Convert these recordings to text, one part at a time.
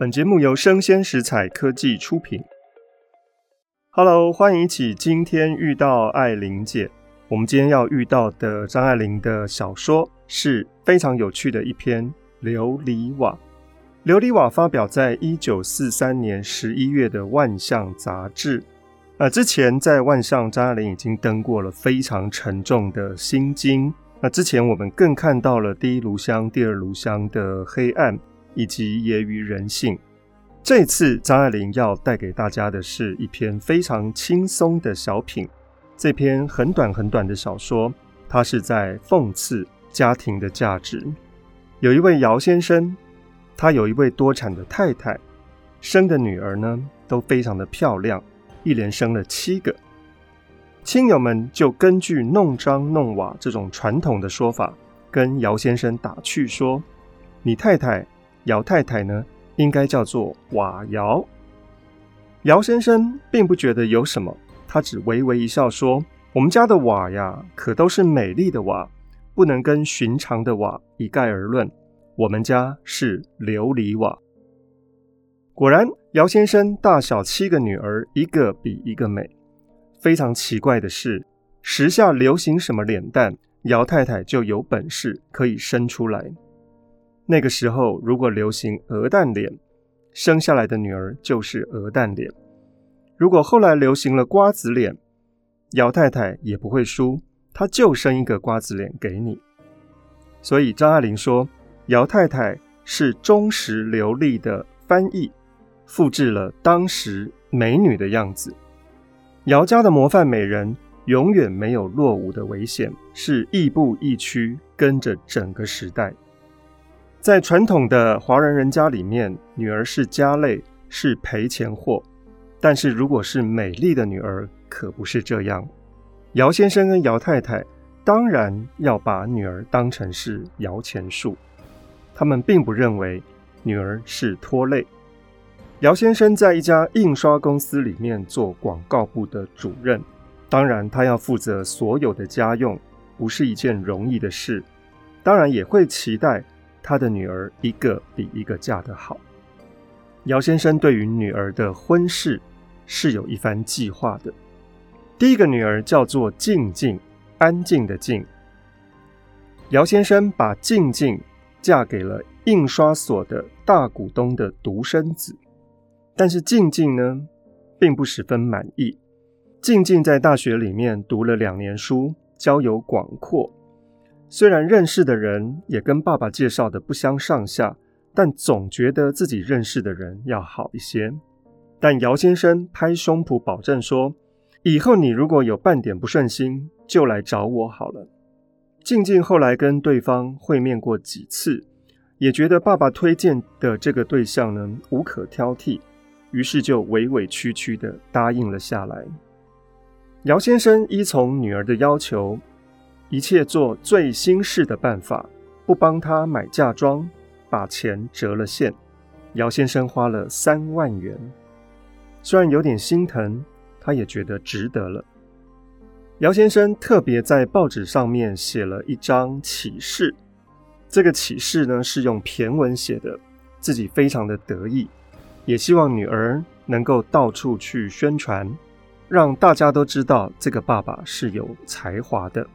本节目由生鲜食材科技出品。Hello，欢迎一起今天遇到爱玲姐。我们今天要遇到的张爱玲的小说是非常有趣的一篇《琉璃瓦》。《琉璃瓦》发表在一九四三年十一月的《万象》杂志。呃，之前在《万象》，张爱玲已经登过了非常沉重的《心经》。那之前我们更看到了第一炉香、第二炉香的黑暗。以及揶揄人性。这次张爱玲要带给大家的是一篇非常轻松的小品。这篇很短很短的小说，它是在讽刺家庭的价值。有一位姚先生，他有一位多产的太太，生的女儿呢都非常的漂亮，一连生了七个。亲友们就根据弄璋弄瓦这种传统的说法，跟姚先生打趣说：“你太太。”姚太太呢，应该叫做瓦姚。姚先生并不觉得有什么，他只微微一笑说：“我们家的瓦呀，可都是美丽的瓦，不能跟寻常的瓦一概而论。我们家是琉璃瓦。”果然，姚先生大小七个女儿，一个比一个美。非常奇怪的是，时下流行什么脸蛋，姚太太就有本事可以生出来。那个时候，如果流行鹅蛋脸，生下来的女儿就是鹅蛋脸；如果后来流行了瓜子脸，姚太太也不会输，她就生一个瓜子脸给你。所以张爱玲说，姚太太是忠实流利的翻译，复制了当时美女的样子。姚家的模范美人永远没有落伍的危险，是亦步亦趋，跟着整个时代。在传统的华人人家里面，女儿是家累，是赔钱货。但是如果是美丽的女儿，可不是这样。姚先生跟姚太太当然要把女儿当成是摇钱树，他们并不认为女儿是拖累。姚先生在一家印刷公司里面做广告部的主任，当然他要负责所有的家用，不是一件容易的事。当然也会期待。他的女儿一个比一个嫁得好。姚先生对于女儿的婚事是有一番计划的。第一个女儿叫做静静，安静的静。姚先生把静静嫁给了印刷所的大股东的独生子，但是静静呢，并不十分满意。静静在大学里面读了两年书，交友广阔。虽然认识的人也跟爸爸介绍的不相上下，但总觉得自己认识的人要好一些。但姚先生拍胸脯保证说：“以后你如果有半点不顺心，就来找我好了。”静静后来跟对方会面过几次，也觉得爸爸推荐的这个对象呢，无可挑剔，于是就委委屈屈的答应了下来。姚先生依从女儿的要求。一切做最新式的办法，不帮他买嫁妆，把钱折了现。姚先生花了三万元，虽然有点心疼，他也觉得值得了。姚先生特别在报纸上面写了一张启事，这个启事呢是用骈文写的，自己非常的得意，也希望女儿能够到处去宣传，让大家都知道这个爸爸是有才华的。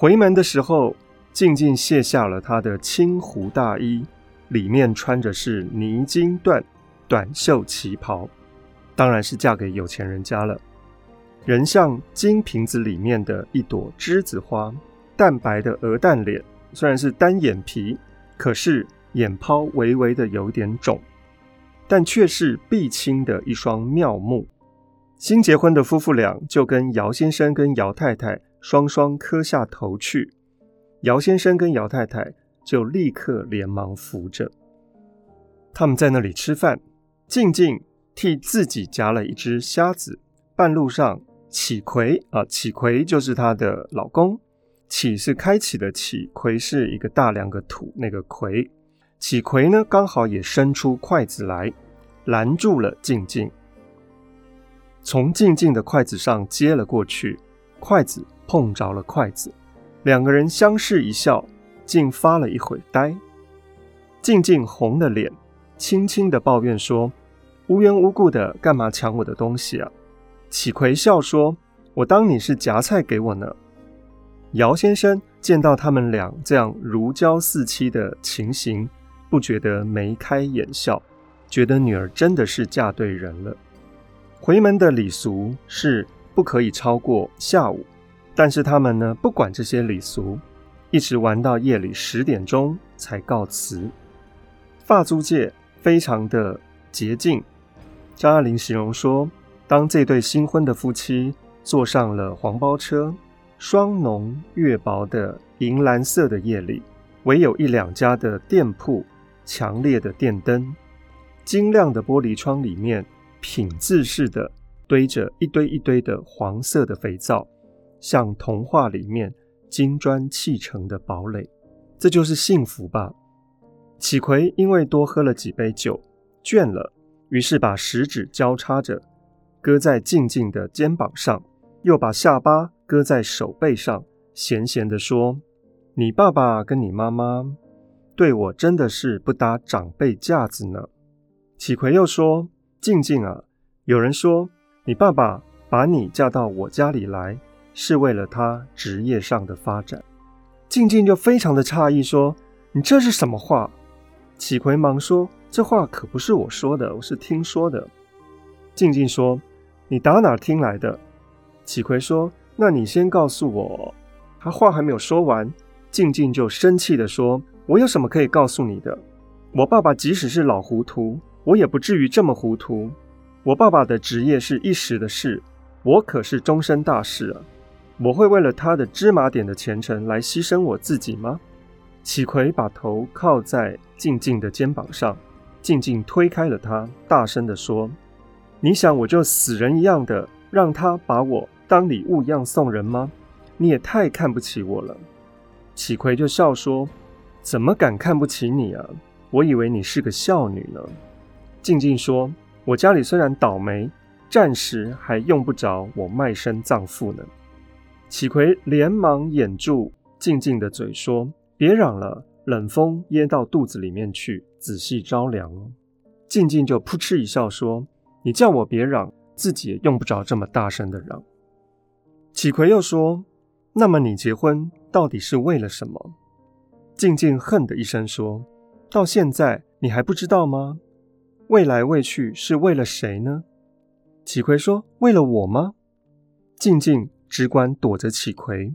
回门的时候，静静卸下了她的青狐大衣，里面穿着是呢金缎短袖旗袍，当然是嫁给有钱人家了。人像金瓶子里面的一朵栀子花，淡白的鹅蛋脸，虽然是单眼皮，可是眼泡微微的有点肿，但却是碧青的一双妙目。新结婚的夫妇俩就跟姚先生跟姚太太。双双磕下头去，姚先生跟姚太太就立刻连忙扶着。他们在那里吃饭，静静替自己夹了一只虾子。半路上，启奎啊，启奎就是她的老公。启是开启的启，奎是一个大两个土那个奎。启奎呢，刚好也伸出筷子来，拦住了静静，从静静的筷子上接了过去，筷子。碰着了筷子，两个人相视一笑，竟发了一会呆。静静红了脸，轻轻地抱怨说：“无缘无故的，干嘛抢我的东西啊？”启奎笑说：“我当你是夹菜给我呢。”姚先生见到他们俩这样如胶似漆的情形，不觉得眉开眼笑，觉得女儿真的是嫁对人了。回门的礼俗是不可以超过下午，但是他们呢，不管这些礼俗，一直玩到夜里十点钟才告辞。发租界非常的洁净。张爱玲形容说，当这对新婚的夫妻坐上了黄包车，霜浓月薄的银蓝色的夜里，唯有一两家的店铺，强烈的电灯，晶亮的玻璃窗里面，品质似的堆着一堆一堆的黄色的肥皂，像童话里面金砖砌成的堡垒。这就是幸福吧。启奎因为多喝了几杯酒，倦了，于是把食指交叉着，搁在静静的肩膀上，又把下巴搁在手背上，咸咸地说：“你爸爸跟你妈妈对我真的是不搭长辈架子呢。”启奎又说：“静静啊，有人说你爸爸把你嫁到我家里来，是为了他职业上的发展。”静静就非常的诧异说：“你这是什么话？”启奎忙说：“这话可不是我说的，我是听说的。”静静说：“你打哪听来的？”启奎说：“那你先告诉我。”他话还没有说完，静静就生气地说：“我有什么可以告诉你的？我爸爸即使是老糊涂，我也不至于这么糊涂。我爸爸的职业是一时的事，我可是终身大事啊！我会为了他的芝麻点的前程来牺牲我自己吗？”启奎把头靠在静静的肩膀上，静静推开了他，大声地说：“你想我就死人一样的让他把我当礼物一样送人吗？你也太看不起我了。”启奎就笑说：“怎么敢看不起你啊？我以为你是个孝女呢。”静静说：“我家里虽然倒霉，暂时还用不着我卖身葬父呢。”启奎连忙掩住静静的嘴说。别嚷了，冷风噎到肚子里面去，仔细着凉。静静就扑哧一笑说：“你叫我别嚷，自己也用不着这么大声的嚷。”启奎又说：“那么你结婚到底是为了什么？”静静恨的一声说：“到现在你还不知道吗？未来未去是为了谁呢？”启奎说：“为了我吗？”静静只管躲着启奎，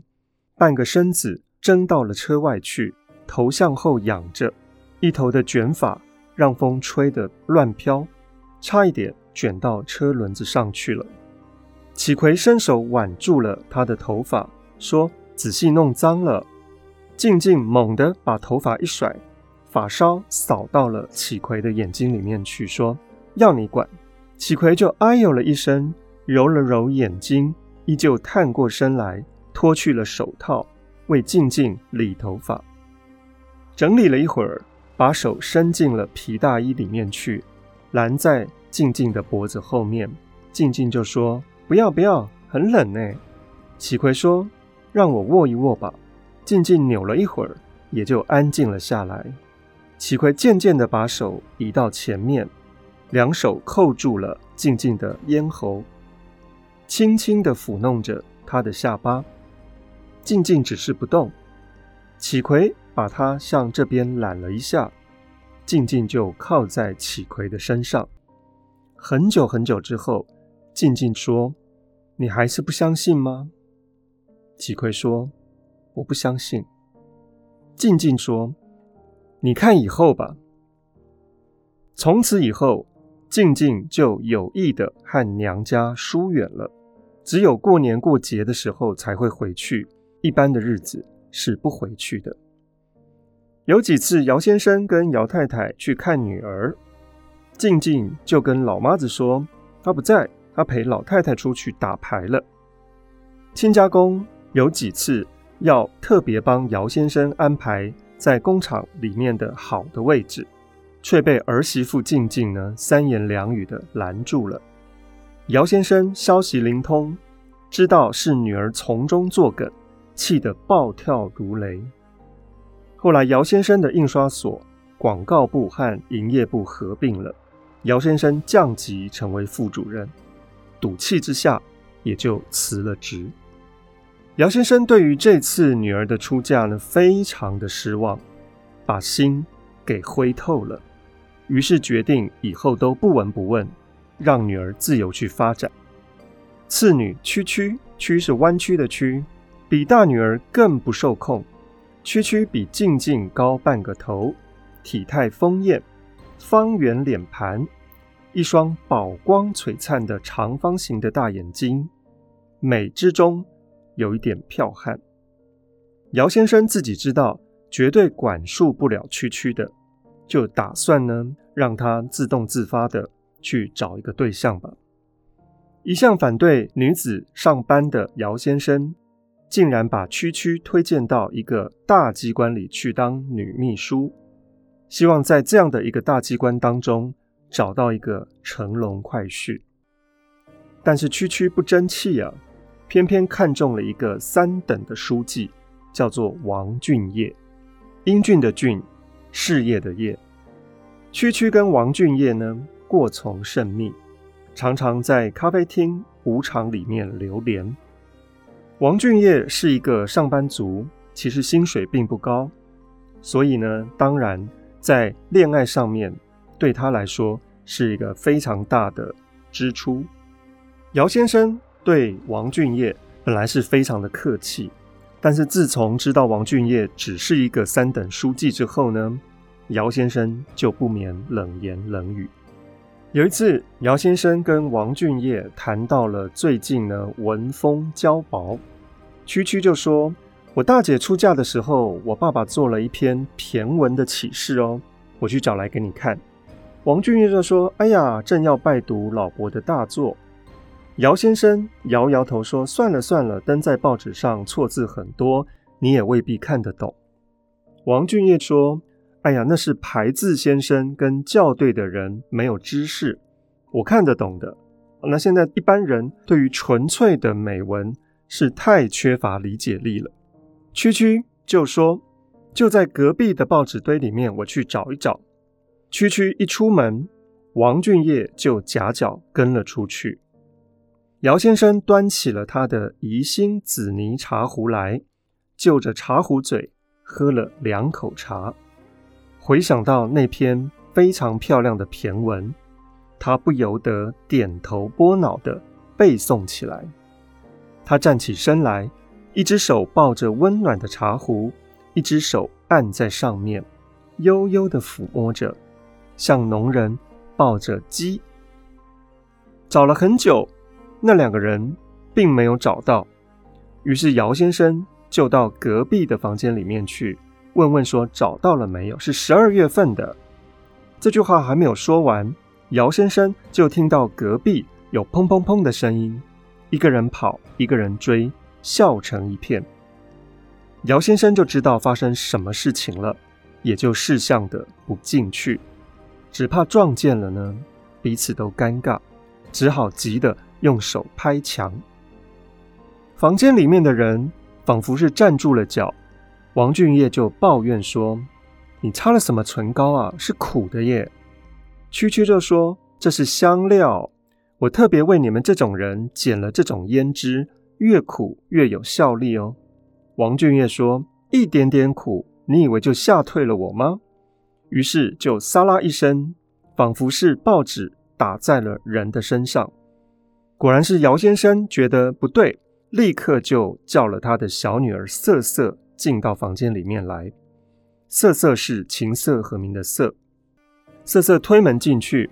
半个身子。争到了车外去，头向后仰着，一头的卷发让风吹得乱飘，差一点卷到车轮子上去了。启奎伸手挽住了他的头发，说：“仔细弄脏了。”静静猛地把头发一甩，发梢扫到了启奎的眼睛里面去，说：“要你管！”启奎就哎呦了一声，揉了揉眼睛，依旧探过身来，脱去了手套。为静静理头发，整理了一会儿，把手伸进了皮大衣里面去，拦在静静的脖子后面。静静就说：“不要不要，很冷呢。”启奎说：“让我握一握吧。”静静扭了一会儿，也就安静了下来。启奎渐渐地把手移到前面，两手扣住了静静的咽喉，轻轻地抚弄着他的下巴。静静只是不动，启奎把他向这边揽了一下，静静就靠在启奎的身上。很久很久之后，静静说：“你还是不相信吗？”启奎说：“我不相信。”静静说：“你看以后吧。”从此以后，静静就有意的和娘家疏远了，只有过年过节的时候才会回去。一般的日子是不回去的。有几次，姚先生跟姚太太去看女儿，静静就跟老妈子说：“她不在，她陪老太太出去打牌了。”亲家公有几次要特别帮姚先生安排在工厂里面的好的位置，却被儿媳妇静静呢三言两语的拦住了。姚先生消息灵通，知道是女儿从中作梗。气得暴跳如雷。后来，姚先生的印刷所广告部和营业部合并了，姚先生降级成为副主任，赌气之下也就辞了职。姚先生对于这次女儿的出嫁呢，非常的失望，把心给灰透了，于是决定以后都不闻不问，让女儿自由去发展。次女区区，区是弯曲的曲，比大女儿更不受控。区区比静静高半个头，体态丰艳，方圆脸盘，一双宝光璀璨的长方形的大眼睛，美之中。有一点剽悍，姚先生自己知道绝对管束不了区区的，就打算呢让他自动自发的去找一个对象吧。一向反对女子上班的姚先生，竟然把区区推荐到一个大机关里去当女秘书，希望在这样的一个大机关当中找到一个乘龙快婿。但是区区不争气啊。偏偏看中了一个三等的书记，叫做王俊业，英俊的俊，事业的业。区区跟王俊业呢，过从甚密，常常在咖啡厅、舞场里面流连。王俊业是一个上班族，其实薪水并不高，所以呢，当然在恋爱上面对他来说是一个非常大的支出。姚先生。对王俊业本来是非常的客气，但是自从知道王俊业只是一个三等书记之后呢，姚先生就不免冷言冷语。有一次，姚先生跟王俊业谈到了最近呢文风交薄，区区就说：“我大姐出嫁的时候，我爸爸做了一篇骈文的启事哦，我去找来给你看。”王俊业就说：“哎呀，正要拜读老伯的大作。”姚先生摇摇头说：“算了算了，登在报纸上错字很多，你也未必看得懂。”王俊业说：“哎呀，那是排字先生跟校对的人没有知识，我看得懂的。那现在一般人对于纯粹的美文是太缺乏理解力了。”区区就说：“就在隔壁的报纸堆里面，我去找一找。”区区一出门，王俊业就夹脚跟了出去。姚先生端起了他的宜兴紫泥茶壶来，就着茶壶嘴喝了两口茶，回想到那篇非常漂亮的骈文，他不由得点头拨脑的背诵起来。他站起身来，一只手抱着温暖的茶壶，一只手按在上面，悠悠的抚摸着，像农人抱着鸡。找了很久。那两个人并没有找到，于是姚先生就到隔壁的房间里面去问问说，找到了没有？是十二月份的。这句话还没有说完，姚先生就听到隔壁有砰砰砰的声音，一个人跑，一个人追，笑成一片。姚先生就知道发生什么事情了，也就识相的不进去，只怕撞见了呢，彼此都尴尬，只好急的。用手拍墙，房间里面的人仿佛是站住了脚。王俊业就抱怨说：“你擦了什么唇膏啊？是苦的耶。”区区就说：“这是香料，我特别为你们这种人捡了这种胭脂，越苦越有效力哦。”王俊业说：“一点点苦，你以为就吓退了我吗？”于是就撒啦一声，仿佛是报纸打在了人的身上。果然是姚先生觉得不对，立刻就叫了他的小女儿瑟瑟进到房间里面来。瑟瑟是琴瑟和鸣的瑟。瑟瑟推门进去，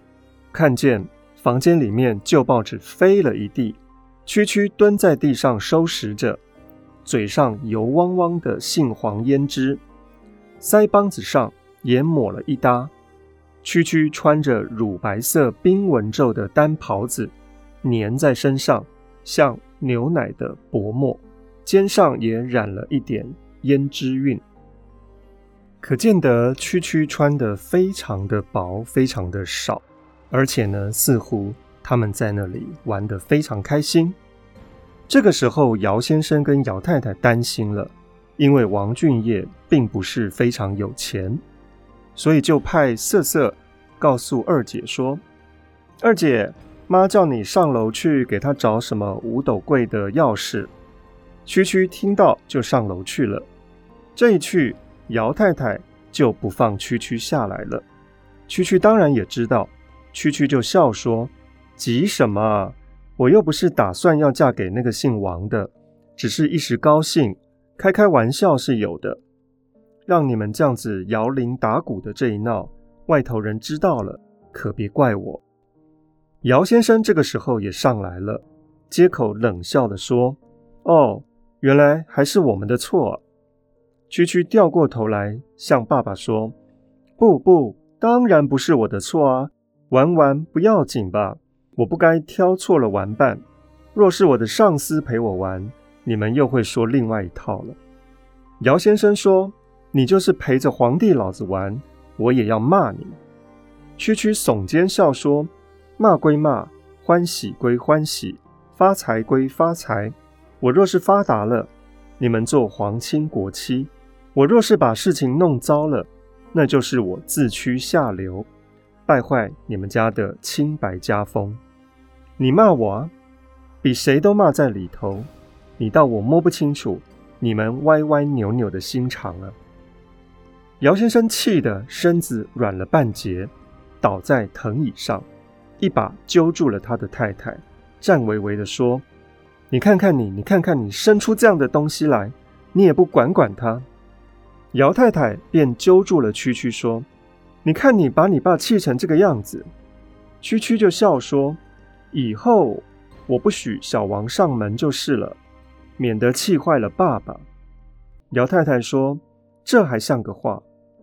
看见房间里面旧报纸飞了一地，区区蹲在地上收拾着，嘴上油汪汪的杏黄胭脂，腮帮子上也抹了一搭。区区穿着乳白色冰纹皱的单袍子。粘在身上，像牛奶的薄膜，肩上也染了一点胭脂晕，可见得区区穿得非常的薄，非常的少，而且呢，似乎他们在那里玩得非常开心。这个时候，姚先生跟姚太太担心了，因为王俊业并不是非常有钱。所以就派瑟瑟告诉二姐说：“二姐，妈叫你上楼去给她找什么五斗柜的钥匙。”区区听到就上楼去了。这一去，姚太太就不放区区下来了。区区当然也知道，区区就笑说：“急什么？我又不是打算要嫁给那个姓王的，只是一时高兴，开开玩笑是有的。让你们这样子摇铃打鼓的这一闹，外头人知道了，可别怪我。”姚先生这个时候也上来了，接口冷笑地说：“哦，原来还是我们的错。”区区掉过头来向爸爸说：“不不。”当然不是我的错啊，玩玩不要紧吧？我不该挑错了玩伴。若是我的上司陪我玩，你们又会说另外一套了。姚先生说：“你就是陪着皇帝老子玩，我也要骂你。”区区耸肩笑说：“骂归骂，欢喜归欢喜，发财归发财。我若是发达了，你们做皇亲国戚；我若是把事情弄糟了。”那就是我自屈下流，败坏你们家的清白家风。你骂我啊，比谁都骂在里头。你到我摸不清楚你们歪歪扭扭的心肠了。姚先生气得身子软了半截，倒在藤椅上，一把揪住了他的太太，颤巍巍地说：“你看看你，你看看你，生出这样的东西来，你也不管管他。”姚太太便揪住了区区说：“你看你把你爸气成这个样子。”区区就笑说：“以后我不许小王上门就是了，免得气坏了爸爸。”姚太太说：“这还像个话。”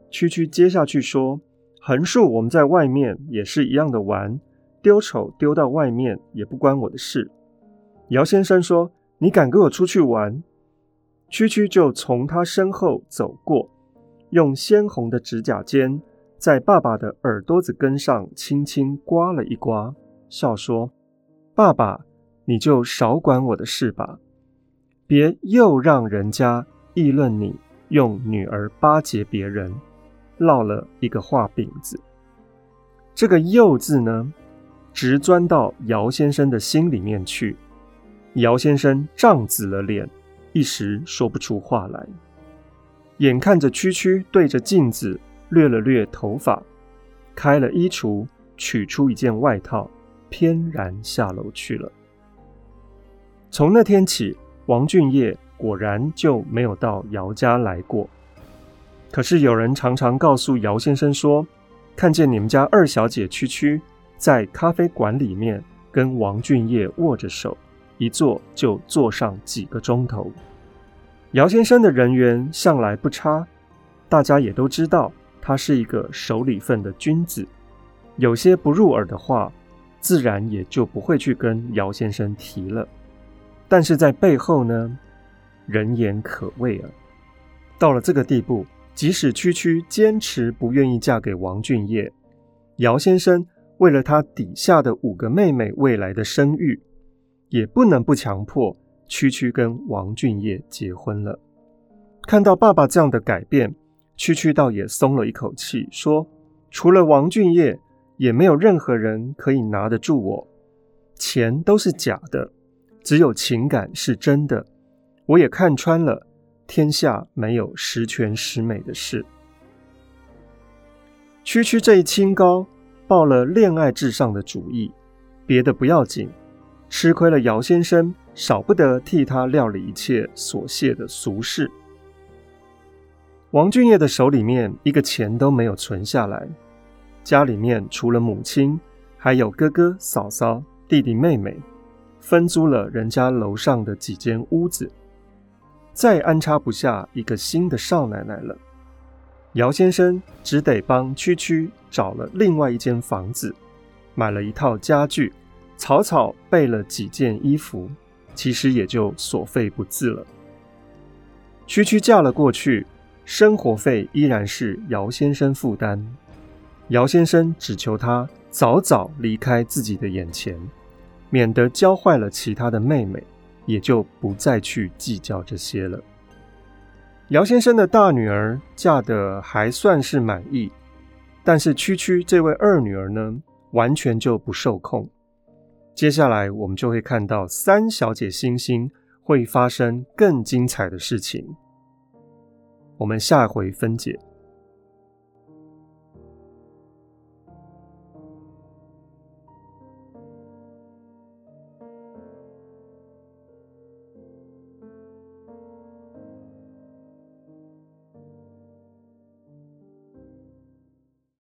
区区接下去说：“横竖我们在外面也是一样的玩，丢丑丢到外面也不关我的事。”姚先生说：“你敢跟我出去玩？”区区就从他身后走过，用鲜红的指甲尖在爸爸的耳朵子根上轻轻刮了一刮，笑说：“爸爸，你就少管我的事吧，别又让人家议论你用女儿巴结别人，落了一个话柄子。”这个“又”字呢，直钻到姚先生的心里面去。姚先生涨紫了脸。一时说不出话来，眼看着区区对着镜子掠了掠头发，开了衣橱，取出一件外套，翩然下楼去了。从那天起，王俊业果然就没有到姚家来过。可是有人常常告诉姚先生说，看见你们家二小姐区区在咖啡馆里面跟王俊业握着手。一坐就坐上几个钟头。姚先生的人缘向来不差，大家也都知道他是一个守礼份的君子。有些不入耳的话，自然也就不会去跟姚先生提了。但是在背后呢，人言可畏啊。到了这个地步，即使区区坚持不愿意嫁给王俊业，姚先生为了他底下的五个妹妹未来的声誉。也不能不强迫区区跟王俊业结婚了。看到爸爸这样的改变，区区倒也松了一口气，说：“除了王俊业，也没有任何人可以拿得住我。钱都是假的，只有情感是真的。我也看穿了，天下没有十全十美的事。”区区这一清高，抱了恋爱至上的主意，别的不要紧。吃亏了，姚先生少不得替他料理一切琐屑的俗事。王俊业的手里面一个钱都没有存下来，家里面除了母亲，还有哥哥、嫂嫂、弟弟、妹妹，分租了人家楼上的几间屋子，再安插不下一个新的少奶奶了。姚先生只得帮区区找了另外一间房子，买了一套家具。草草备了几件衣服，其实也就所费不貲了。区区嫁了过去，生活费依然是姚先生负担。姚先生只求她早早离开自己的眼前，免得教坏了其他的妹妹，也就不再去计较这些了。姚先生的大女儿嫁得还算是满意，但是区区这位二女儿呢，完全就不受控。接下来我们就会看到三小姐星星会发生更精彩的事情。我们下回分解。